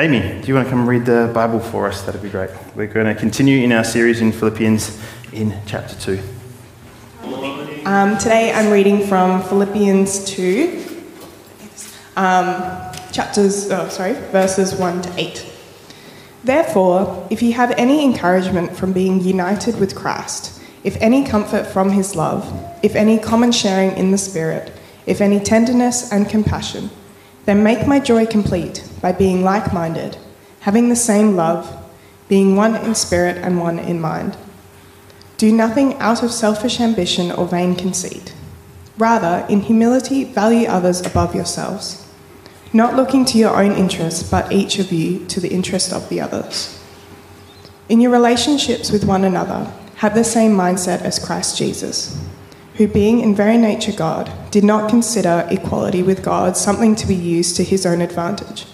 Amy, do you want to come read the Bible for us? That'd be great. We're going to continue in our series in Philippians in chapter 2. Um, today I'm reading from Philippians 2, um, chapters, oh, sorry, verses 1 to 8. Therefore, if you have any encouragement from being united with Christ, if any comfort from his love, if any common sharing in the Spirit, if any tenderness and compassion, then make my joy complete by being like minded, having the same love, being one in spirit and one in mind. Do nothing out of selfish ambition or vain conceit. Rather, in humility, value others above yourselves, not looking to your own interests, but each of you to the interest of the others. In your relationships with one another, have the same mindset as Christ Jesus who, being in very nature God, did not consider equality with God something to be used to his own advantage.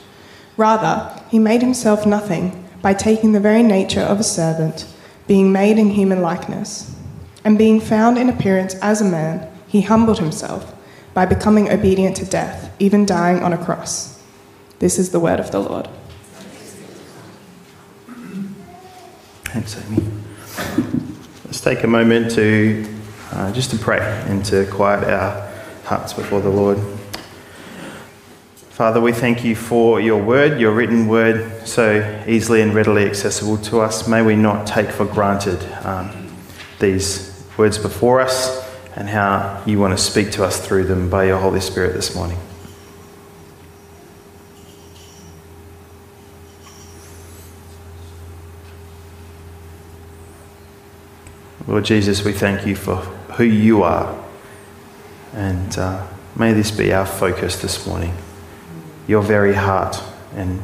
Rather, he made himself nothing by taking the very nature of a servant, being made in human likeness. And being found in appearance as a man, he humbled himself by becoming obedient to death, even dying on a cross. This is the word of the Lord. Thanks, Amy. Let's take a moment to uh, just to pray and to quiet our hearts before the Lord. Father, we thank you for your word, your written word, so easily and readily accessible to us. May we not take for granted um, these words before us and how you want to speak to us through them by your Holy Spirit this morning. Lord Jesus, we thank you for who you are. And uh, may this be our focus this morning your very heart and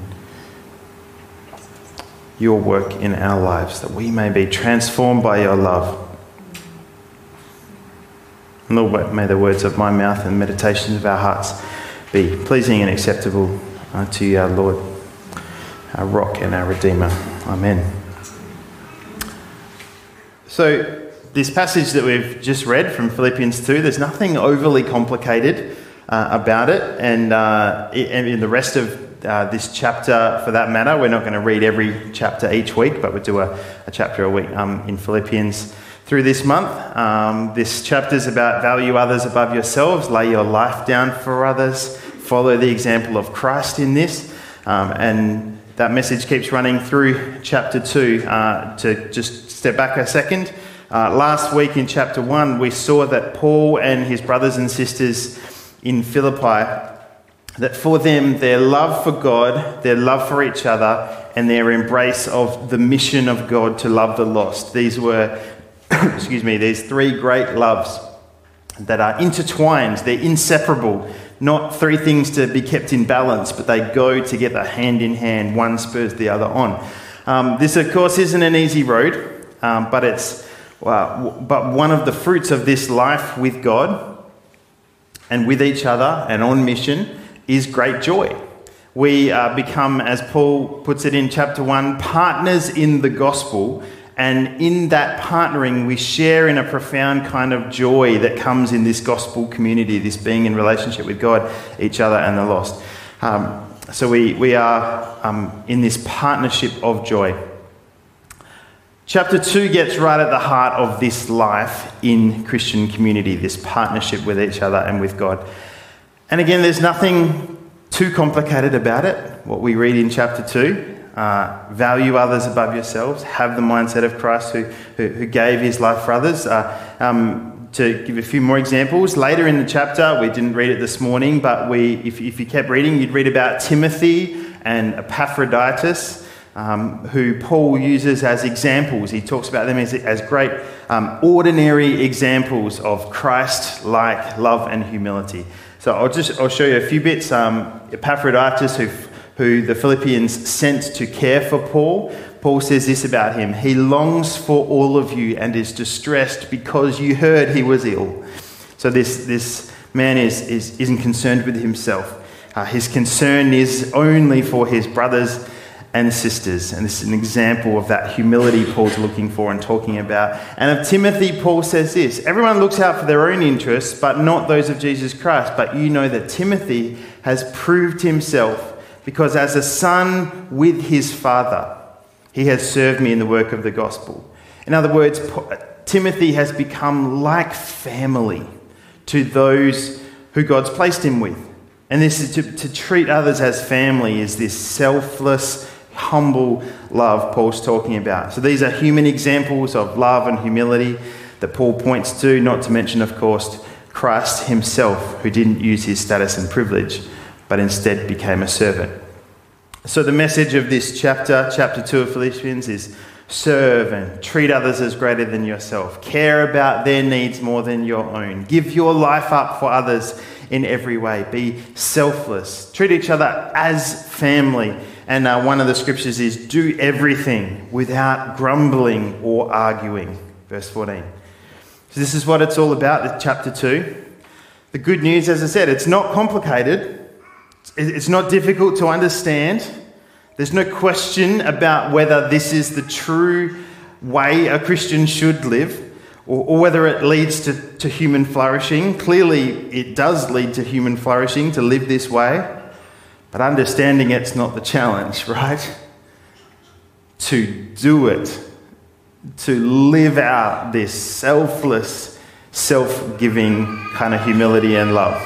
your work in our lives, that we may be transformed by your love. Lord, may the words of my mouth and meditations of our hearts be pleasing and acceptable to you, our Lord, our rock and our Redeemer. Amen. So, this passage that we've just read from Philippians 2, there's nothing overly complicated uh, about it. And, uh, and in the rest of uh, this chapter, for that matter, we're not going to read every chapter each week, but we'll do a, a chapter a week um, in Philippians through this month. Um, this chapter is about value others above yourselves, lay your life down for others, follow the example of Christ in this. Um, and that message keeps running through chapter 2. Uh, to just step back a second. Uh, last week in chapter 1, we saw that Paul and his brothers and sisters in Philippi, that for them, their love for God, their love for each other, and their embrace of the mission of God to love the lost, these were, excuse me, these three great loves that are intertwined, they're inseparable. Not three things to be kept in balance, but they go together hand in hand. One spurs the other on. Um, this, of course, isn't an easy road, um, but it's but one of the fruits of this life with God and with each other and on mission is great joy. We uh, become, as Paul puts it in chapter 1, partners in the gospel. And in that partnering, we share in a profound kind of joy that comes in this gospel community, this being in relationship with God, each other, and the lost. Um, so we, we are um, in this partnership of joy. Chapter 2 gets right at the heart of this life in Christian community, this partnership with each other and with God. And again, there's nothing too complicated about it. What we read in chapter 2 uh, value others above yourselves, have the mindset of Christ who, who, who gave his life for others. Uh, um, to give a few more examples, later in the chapter, we didn't read it this morning, but we, if, if you kept reading, you'd read about Timothy and Epaphroditus um, who Paul uses as examples. He talks about them as, as great, um, ordinary examples of Christ like love and humility. So I'll just I'll show you a few bits. Um, Epaphroditus, who, who the Philippians sent to care for Paul, Paul says this about him He longs for all of you and is distressed because you heard he was ill. So this, this man is, is, isn't concerned with himself. Uh, his concern is only for his brothers and sisters. And this is an example of that humility Paul's looking for and talking about. And of Timothy, Paul says this Everyone looks out for their own interests, but not those of Jesus Christ. But you know that Timothy has proved himself because as a son with his father, he has served me in the work of the gospel. In other words, Timothy has become like family to those who God's placed him with. And this is to, to treat others as family is this selfless, humble love Paul's talking about. So these are human examples of love and humility that Paul points to, not to mention, of course, Christ himself, who didn't use his status and privilege, but instead became a servant. So the message of this chapter, chapter 2 of Philippians, is serve and treat others as greater than yourself. Care about their needs more than your own. Give your life up for others in every way. Be selfless. Treat each other as family. And uh, one of the scriptures is do everything without grumbling or arguing. Verse 14. So, this is what it's all about, chapter 2. The good news, as I said, it's not complicated, it's not difficult to understand. There's no question about whether this is the true way a Christian should live or, or whether it leads to, to human flourishing. Clearly, it does lead to human flourishing to live this way, but understanding it's not the challenge, right? To do it, to live out this selfless, self giving kind of humility and love.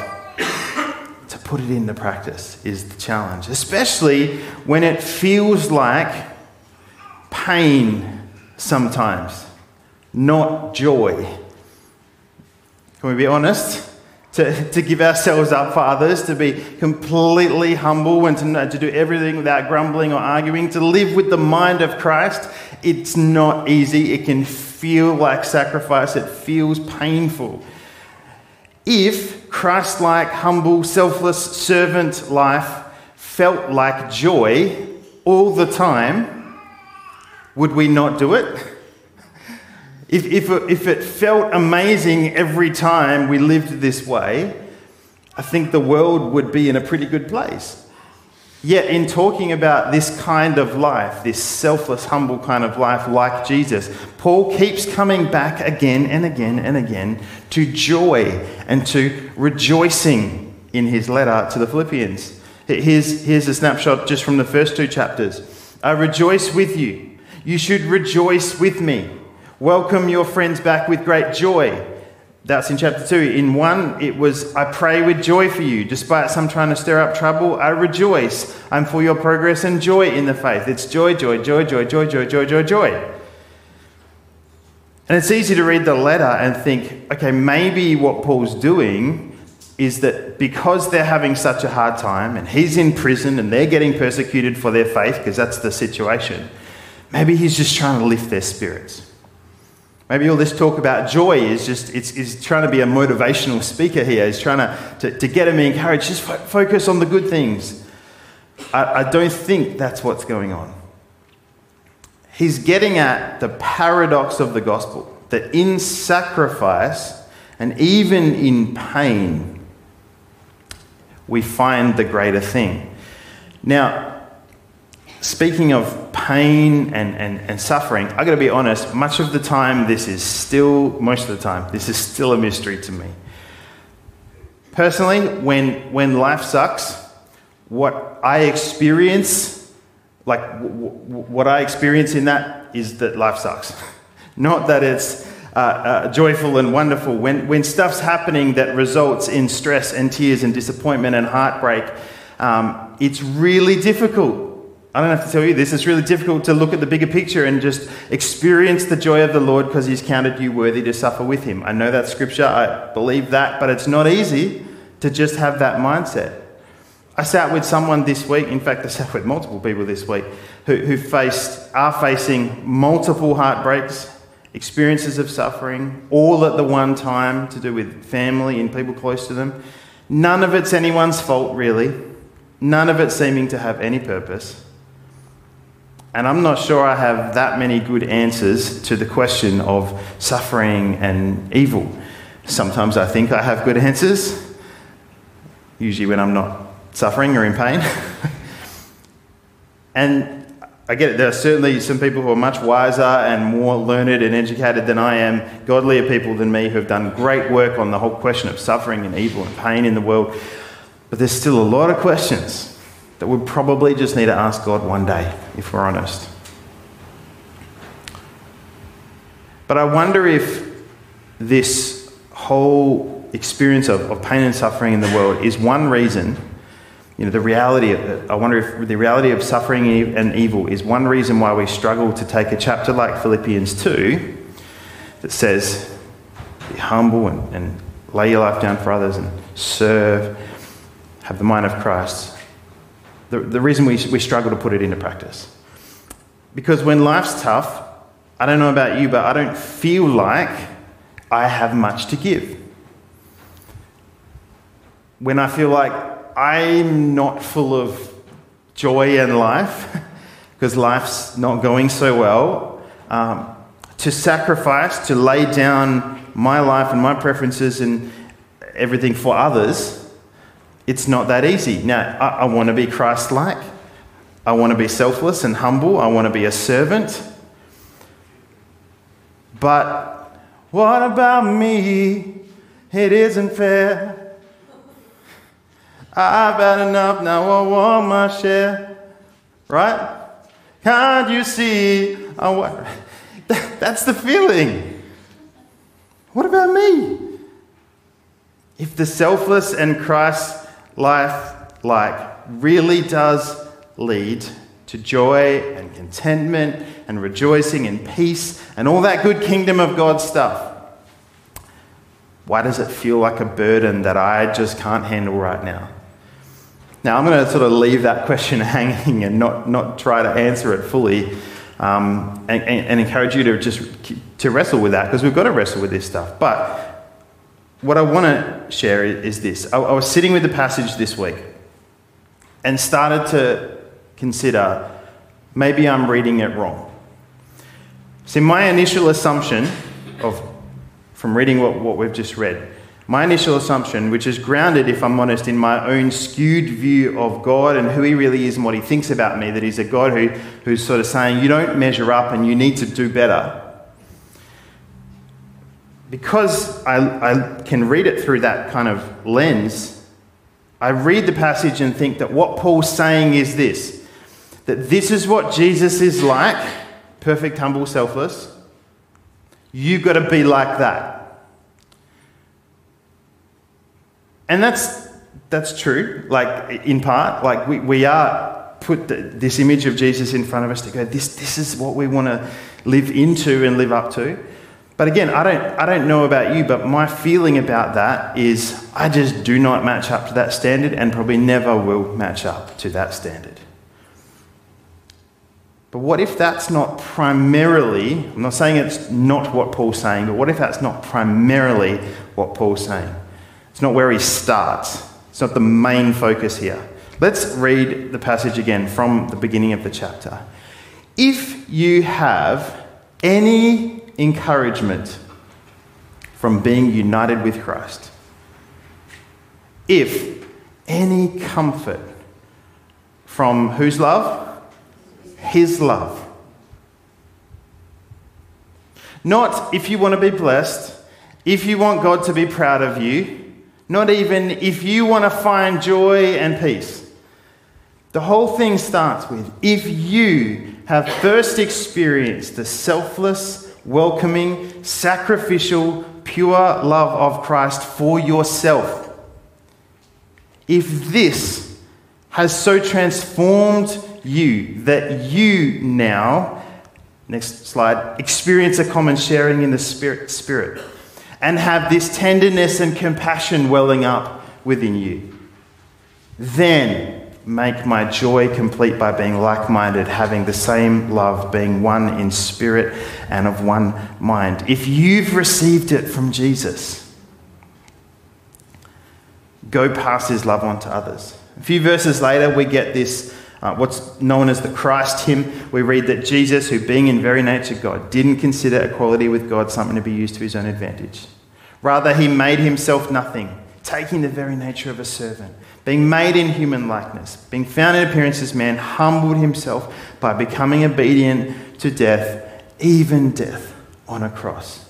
To put it into practice is the challenge, especially when it feels like pain sometimes not joy. Can we be honest? To, to give ourselves up for others, to be completely humble and to, to do everything without grumbling or arguing, to live with the mind of Christ, it's not easy. It can feel like sacrifice, it feels painful. If Christ like, humble, selfless servant life felt like joy all the time, would we not do it? If, if, if it felt amazing every time we lived this way, I think the world would be in a pretty good place. Yet, in talking about this kind of life, this selfless, humble kind of life like Jesus, Paul keeps coming back again and again and again to joy and to rejoicing in his letter to the Philippians. Here's, here's a snapshot just from the first two chapters. I rejoice with you. You should rejoice with me. Welcome your friends back with great joy. That's in chapter 2. In 1, it was, I pray with joy for you. Despite some trying to stir up trouble, I rejoice. I'm for your progress and joy in the faith. It's joy, joy, joy, joy, joy, joy, joy, joy, joy. And it's easy to read the letter and think, okay, maybe what Paul's doing is that because they're having such a hard time and he's in prison and they're getting persecuted for their faith, because that's the situation, maybe he's just trying to lift their spirits. Maybe all this talk about joy is just, it's, is trying to be a motivational speaker here. He's trying to, to, to get him encouraged. Just fo- focus on the good things. I, I don't think that's what's going on. He's getting at the paradox of the gospel that in sacrifice and even in pain, we find the greater thing. Now, speaking of pain and, and, and suffering, i got to be honest, much of the time, this is still, most of the time, this is still a mystery to me. Personally, when, when life sucks, what I experience, like w- w- what I experience in that is that life sucks. Not that it's uh, uh, joyful and wonderful. When, when stuff's happening that results in stress and tears and disappointment and heartbreak, um, it's really difficult I don't have to tell you this. It's really difficult to look at the bigger picture and just experience the joy of the Lord because He's counted you worthy to suffer with Him. I know that scripture, I believe that, but it's not easy to just have that mindset. I sat with someone this week, in fact, I sat with multiple people this week who, who faced, are facing multiple heartbreaks, experiences of suffering, all at the one time to do with family and people close to them. None of it's anyone's fault, really. None of it seeming to have any purpose. And I'm not sure I have that many good answers to the question of suffering and evil. Sometimes I think I have good answers, usually when I'm not suffering or in pain. and I get it, there are certainly some people who are much wiser and more learned and educated than I am, godlier people than me, who have done great work on the whole question of suffering and evil and pain in the world. But there's still a lot of questions that we probably just need to ask God one day, if we're honest. But I wonder if this whole experience of, of pain and suffering in the world is one reason, you know, the reality of. I wonder if the reality of suffering and evil is one reason why we struggle to take a chapter like Philippians 2 that says, be humble and, and lay your life down for others and serve, have the mind of Christ. The, the reason we, we struggle to put it into practice. Because when life's tough, I don't know about you, but I don't feel like I have much to give. When I feel like I'm not full of joy and life, because life's not going so well, um, to sacrifice, to lay down my life and my preferences and everything for others, it's not that easy. Now, I, I want to be Christ like. I want to be selfless and humble. I want to be a servant. But what about me? It isn't fair. I've had enough, now I want my share. Right? Can't you see? I That's the feeling. What about me? If the selfless and Christ life like really does lead to joy and contentment and rejoicing and peace and all that good kingdom of God stuff, why does it feel like a burden that I just can't handle right now? Now, I'm going to sort of leave that question hanging and not, not try to answer it fully um, and, and, and, encourage you to just to wrestle with that because we've got to wrestle with this stuff. But what I want to share is this I, I was sitting with the passage this week and started to consider maybe I'm reading it wrong. See, my initial assumption of from reading what, what we've just read my initial assumption, which is grounded, if I'm honest, in my own skewed view of God and who He really is and what He thinks about me, that He's a God who, who's sort of saying, you don't measure up and you need to do better. Because I, I can read it through that kind of lens, I read the passage and think that what Paul's saying is this that this is what Jesus is like perfect, humble, selfless. You've got to be like that. And that's, that's true, like in part. Like we, we are put the, this image of Jesus in front of us to go, this, this is what we want to live into and live up to. But again, I don't, I don't know about you, but my feeling about that is I just do not match up to that standard and probably never will match up to that standard. But what if that's not primarily, I'm not saying it's not what Paul's saying, but what if that's not primarily what Paul's saying? It's not where he starts, it's not the main focus here. Let's read the passage again from the beginning of the chapter. If you have any encouragement from being united with Christ, if any comfort from whose love? His love. Not if you want to be blessed, if you want God to be proud of you, not even if you want to find joy and peace. The whole thing starts with if you have first experienced the selfless, welcoming, sacrificial, pure love of Christ for yourself. If this has so transformed you that you now, next slide, experience a common sharing in the Spirit. spirit and have this tenderness and compassion welling up within you. Then make my joy complete by being like minded, having the same love, being one in spirit and of one mind. If you've received it from Jesus, go pass his love on to others. A few verses later, we get this. Uh, what's known as the Christ hymn, we read that Jesus, who being in very nature God, didn't consider equality with God something to be used to his own advantage. Rather, he made himself nothing, taking the very nature of a servant. Being made in human likeness, being found in appearance as man, humbled himself by becoming obedient to death, even death on a cross.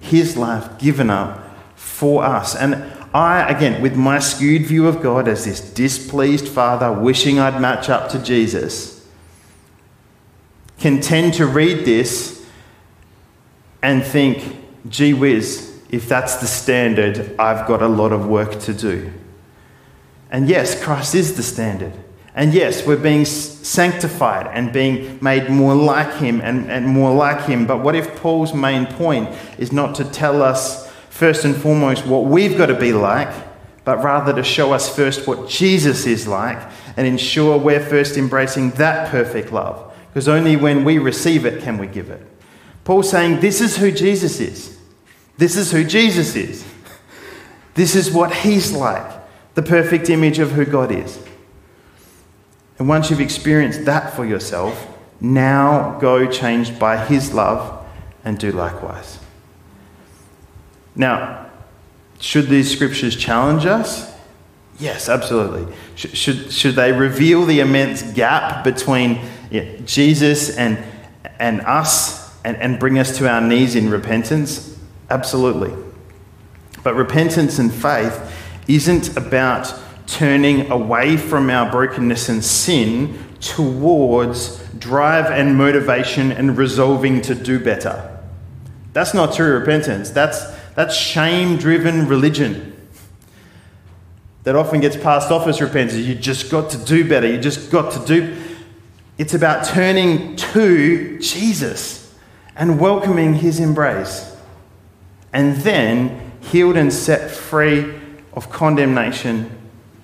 His life given up for us. And I, again, with my skewed view of God as this displeased father wishing I'd match up to Jesus, can tend to read this and think, gee whiz, if that's the standard, I've got a lot of work to do. And yes, Christ is the standard. And yes, we're being sanctified and being made more like Him and, and more like Him. But what if Paul's main point is not to tell us, first and foremost, what we've got to be like, but rather to show us first what Jesus is like and ensure we're first embracing that perfect love? Because only when we receive it can we give it. Paul's saying, This is who Jesus is. This is who Jesus is. This is what He's like, the perfect image of who God is. And once you've experienced that for yourself, now go changed by His love and do likewise. Now, should these scriptures challenge us? Yes, absolutely. Should, should, should they reveal the immense gap between Jesus and, and us and, and bring us to our knees in repentance? Absolutely. But repentance and faith isn't about turning away from our brokenness and sin towards drive and motivation and resolving to do better. That's not true repentance. That's, that's shame driven religion that often gets passed off as repentance. You just got to do better. You just got to do. It's about turning to Jesus and welcoming his embrace. And then healed and set free of condemnation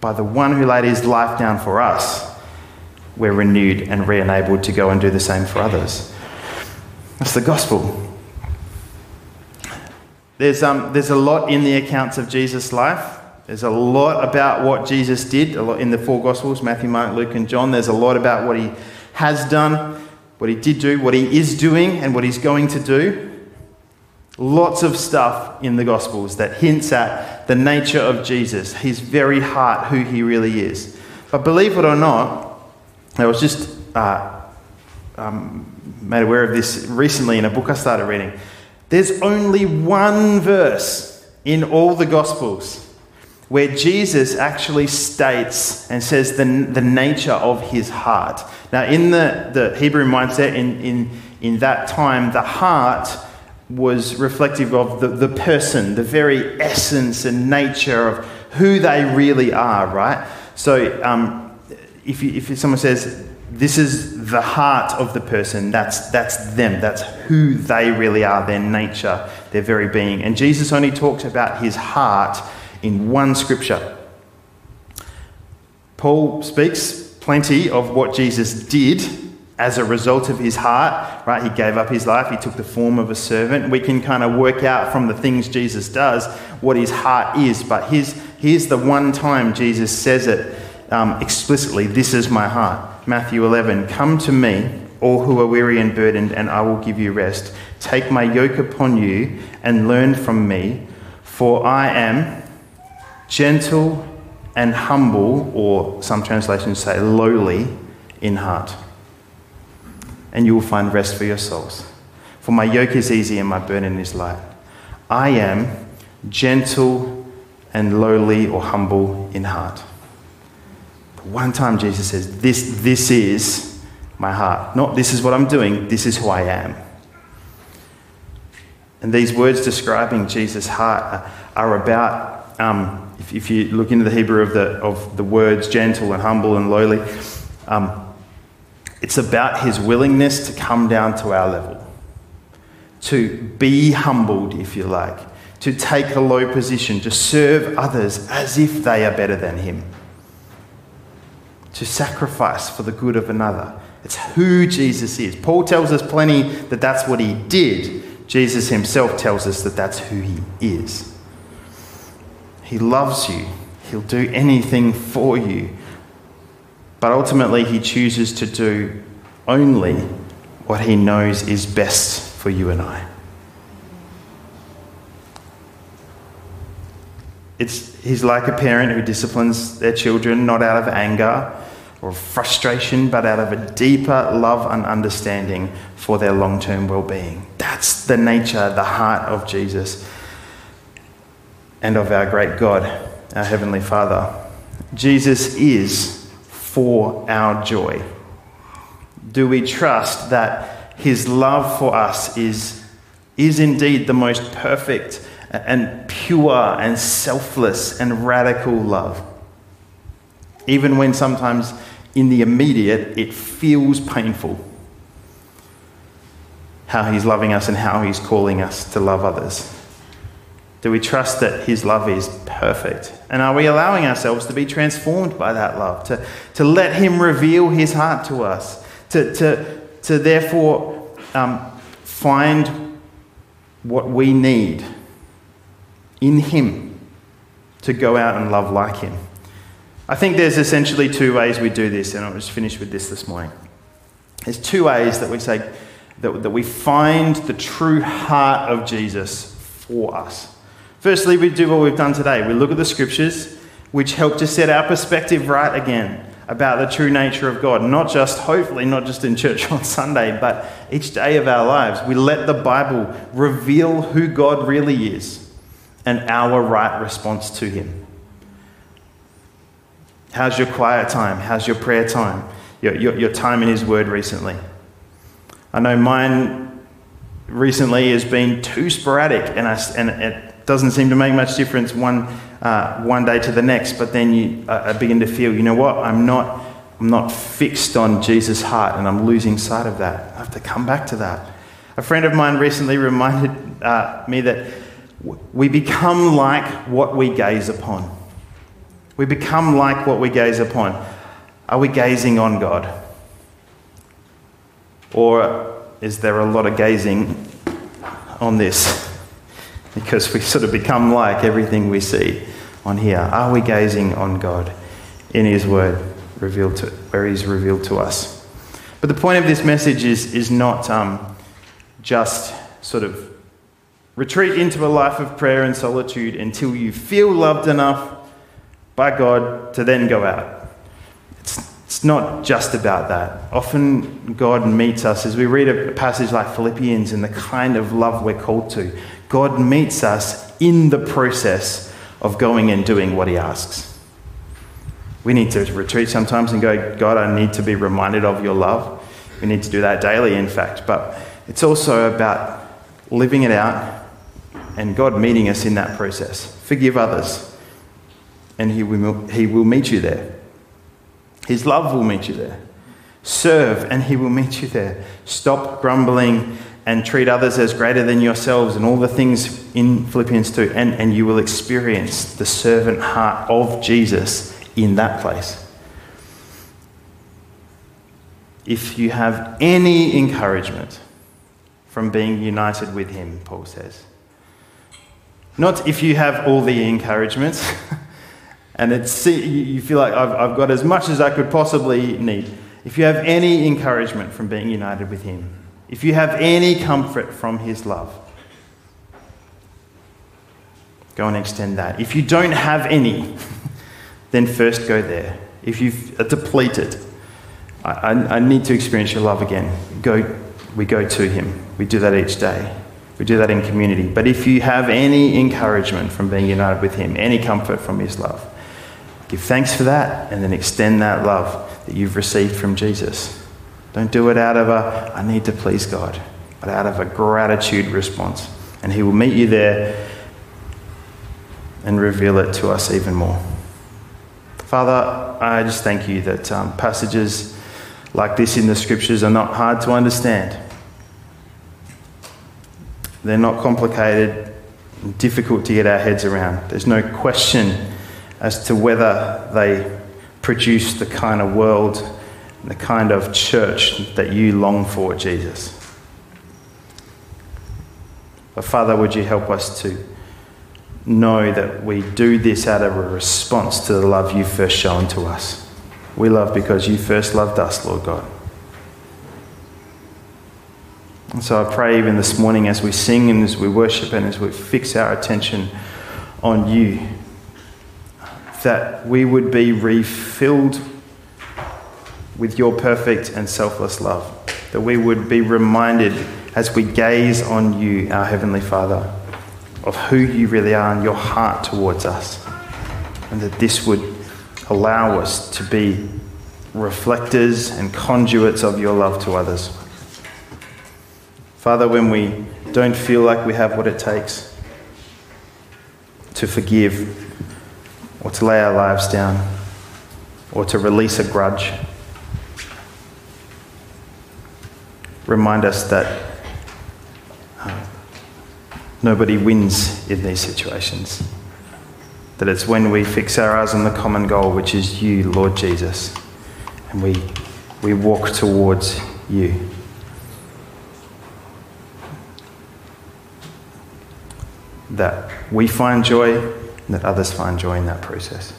by the one who laid his life down for us, we're renewed and re enabled to go and do the same for others. That's the gospel. There's, um, there's a lot in the accounts of Jesus' life. There's a lot about what Jesus did a lot in the four Gospels Matthew, Mark, Luke, and John. There's a lot about what he has done, what he did do, what he is doing, and what he's going to do. Lots of stuff in the Gospels that hints at the nature of Jesus, his very heart, who he really is. But believe it or not, I was just uh, um, made aware of this recently in a book I started reading. There's only one verse in all the Gospels where Jesus actually states and says the, the nature of his heart. Now, in the, the Hebrew mindset, in, in, in that time, the heart was reflective of the, the person, the very essence and nature of who they really are, right? So um, if, you, if someone says, this is the heart of the person, that's, that's them, that's who they really are, their nature, their very being. And Jesus only talks about his heart in one scripture. Paul speaks plenty of what Jesus did as a result of his heart, right? He gave up his life, he took the form of a servant. We can kind of work out from the things Jesus does what his heart is, but here's, here's the one time Jesus says it um, explicitly This is my heart. Matthew 11 Come to me, all who are weary and burdened, and I will give you rest. Take my yoke upon you and learn from me, for I am gentle and humble, or some translations say lowly in heart and you will find rest for your souls. For my yoke is easy and my burden is light. I am gentle and lowly or humble in heart. But one time Jesus says, this, this is my heart. Not this is what I'm doing, this is who I am. And these words describing Jesus' heart are about, um, if, if, you look into the Hebrew of the, of the words gentle and humble and lowly, um, it's about his willingness to come down to our level, to be humbled, if you like, to take a low position, to serve others as if they are better than him, to sacrifice for the good of another. It's who Jesus is. Paul tells us plenty that that's what he did. Jesus himself tells us that that's who he is. He loves you, he'll do anything for you. But ultimately, he chooses to do only what he knows is best for you and I. It's, he's like a parent who disciplines their children not out of anger or frustration, but out of a deeper love and understanding for their long term well being. That's the nature, the heart of Jesus. and of our great God, our Heavenly Father. Jesus is for our joy. Do we trust that His love for us is, is indeed the most perfect and pure and selfless and radical love? Even when sometimes in the immediate it feels painful how He's loving us and how He's calling us to love others? Do we trust that His love is perfect? And are we allowing ourselves to be transformed by that love, to, to let Him reveal His heart to us, to, to, to therefore um, find what we need in Him to go out and love like Him? I think there's essentially two ways we do this, and I'll just finish with this this morning. There's two ways that we say, that, that we find the true heart of Jesus for us. Firstly, we do what we've done today. We look at the scriptures, which help to set our perspective right again about the true nature of God. Not just, hopefully, not just in church on Sunday, but each day of our lives. We let the Bible reveal who God really is and our right response to Him. How's your quiet time? How's your prayer time? Your, your, your time in His Word recently? I know mine recently has been too sporadic, and, I, and doesn't seem to make much difference one, uh, one day to the next. But then you, uh, I begin to feel, you know what? I'm not, I'm not fixed on Jesus' heart, and I'm losing sight of that. I have to come back to that. A friend of mine recently reminded uh, me that we become like what we gaze upon. We become like what we gaze upon. Are we gazing on God? Or is there a lot of gazing on this? Because we sort of become like everything we see on here. Are we gazing on God in His Word revealed to, where He's revealed to us? But the point of this message is, is not um, just sort of retreat into a life of prayer and solitude until you feel loved enough by God to then go out. It's not just about that. Often God meets us as we read a passage like Philippians and the kind of love we're called to. God meets us in the process of going and doing what He asks. We need to retreat sometimes and go, God, I need to be reminded of your love. We need to do that daily, in fact. But it's also about living it out and God meeting us in that process. Forgive others, and He will, he will meet you there. His love will meet you there. Serve, and He will meet you there. Stop grumbling and treat others as greater than yourselves, and all the things in Philippians 2, and, and you will experience the servant heart of Jesus in that place. If you have any encouragement from being united with Him, Paul says. Not if you have all the encouragements. and it's, you feel like I've, I've got as much as I could possibly need. If you have any encouragement from being united with Him, if you have any comfort from His love, go and extend that. If you don't have any, then first go there. If you've depleted, I, I, I need to experience your love again. Go, we go to Him. We do that each day. We do that in community. But if you have any encouragement from being united with Him, any comfort from His love, Give thanks for that and then extend that love that you've received from Jesus. Don't do it out of a, I need to please God, but out of a gratitude response. And He will meet you there and reveal it to us even more. Father, I just thank you that um, passages like this in the scriptures are not hard to understand. They're not complicated, difficult to get our heads around. There's no question as to whether they produce the kind of world and the kind of church that you long for, Jesus. But Father, would you help us to know that we do this out of a response to the love you first shown to us? We love because you first loved us, Lord God. And so I pray even this morning as we sing and as we worship and as we fix our attention on you that we would be refilled with your perfect and selfless love. That we would be reminded as we gaze on you, our Heavenly Father, of who you really are and your heart towards us. And that this would allow us to be reflectors and conduits of your love to others. Father, when we don't feel like we have what it takes to forgive or to lay our lives down or to release a grudge, remind us that uh, nobody wins in these situations. That it's when we fix our eyes on the common goal, which is you, Lord Jesus, and we, we walk towards you. That we find joy, and that others find joy in that process.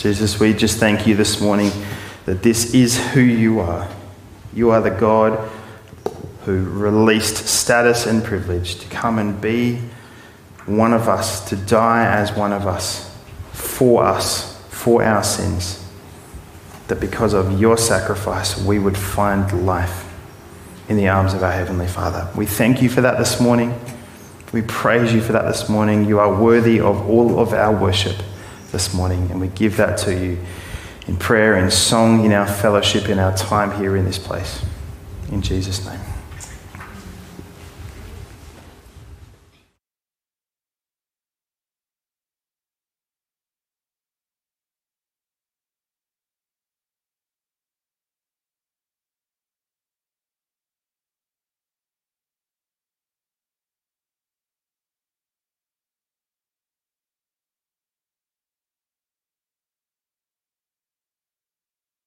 Jesus, we just thank you this morning that this is who you are. You are the God who released status and privilege to come and be one of us, to die as one of us, for us, for our sins. That because of your sacrifice, we would find life in the arms of our Heavenly Father. We thank you for that this morning. We praise you for that this morning. You are worthy of all of our worship this morning, and we give that to you in prayer, in song, in our fellowship, in our time here in this place. In Jesus' name.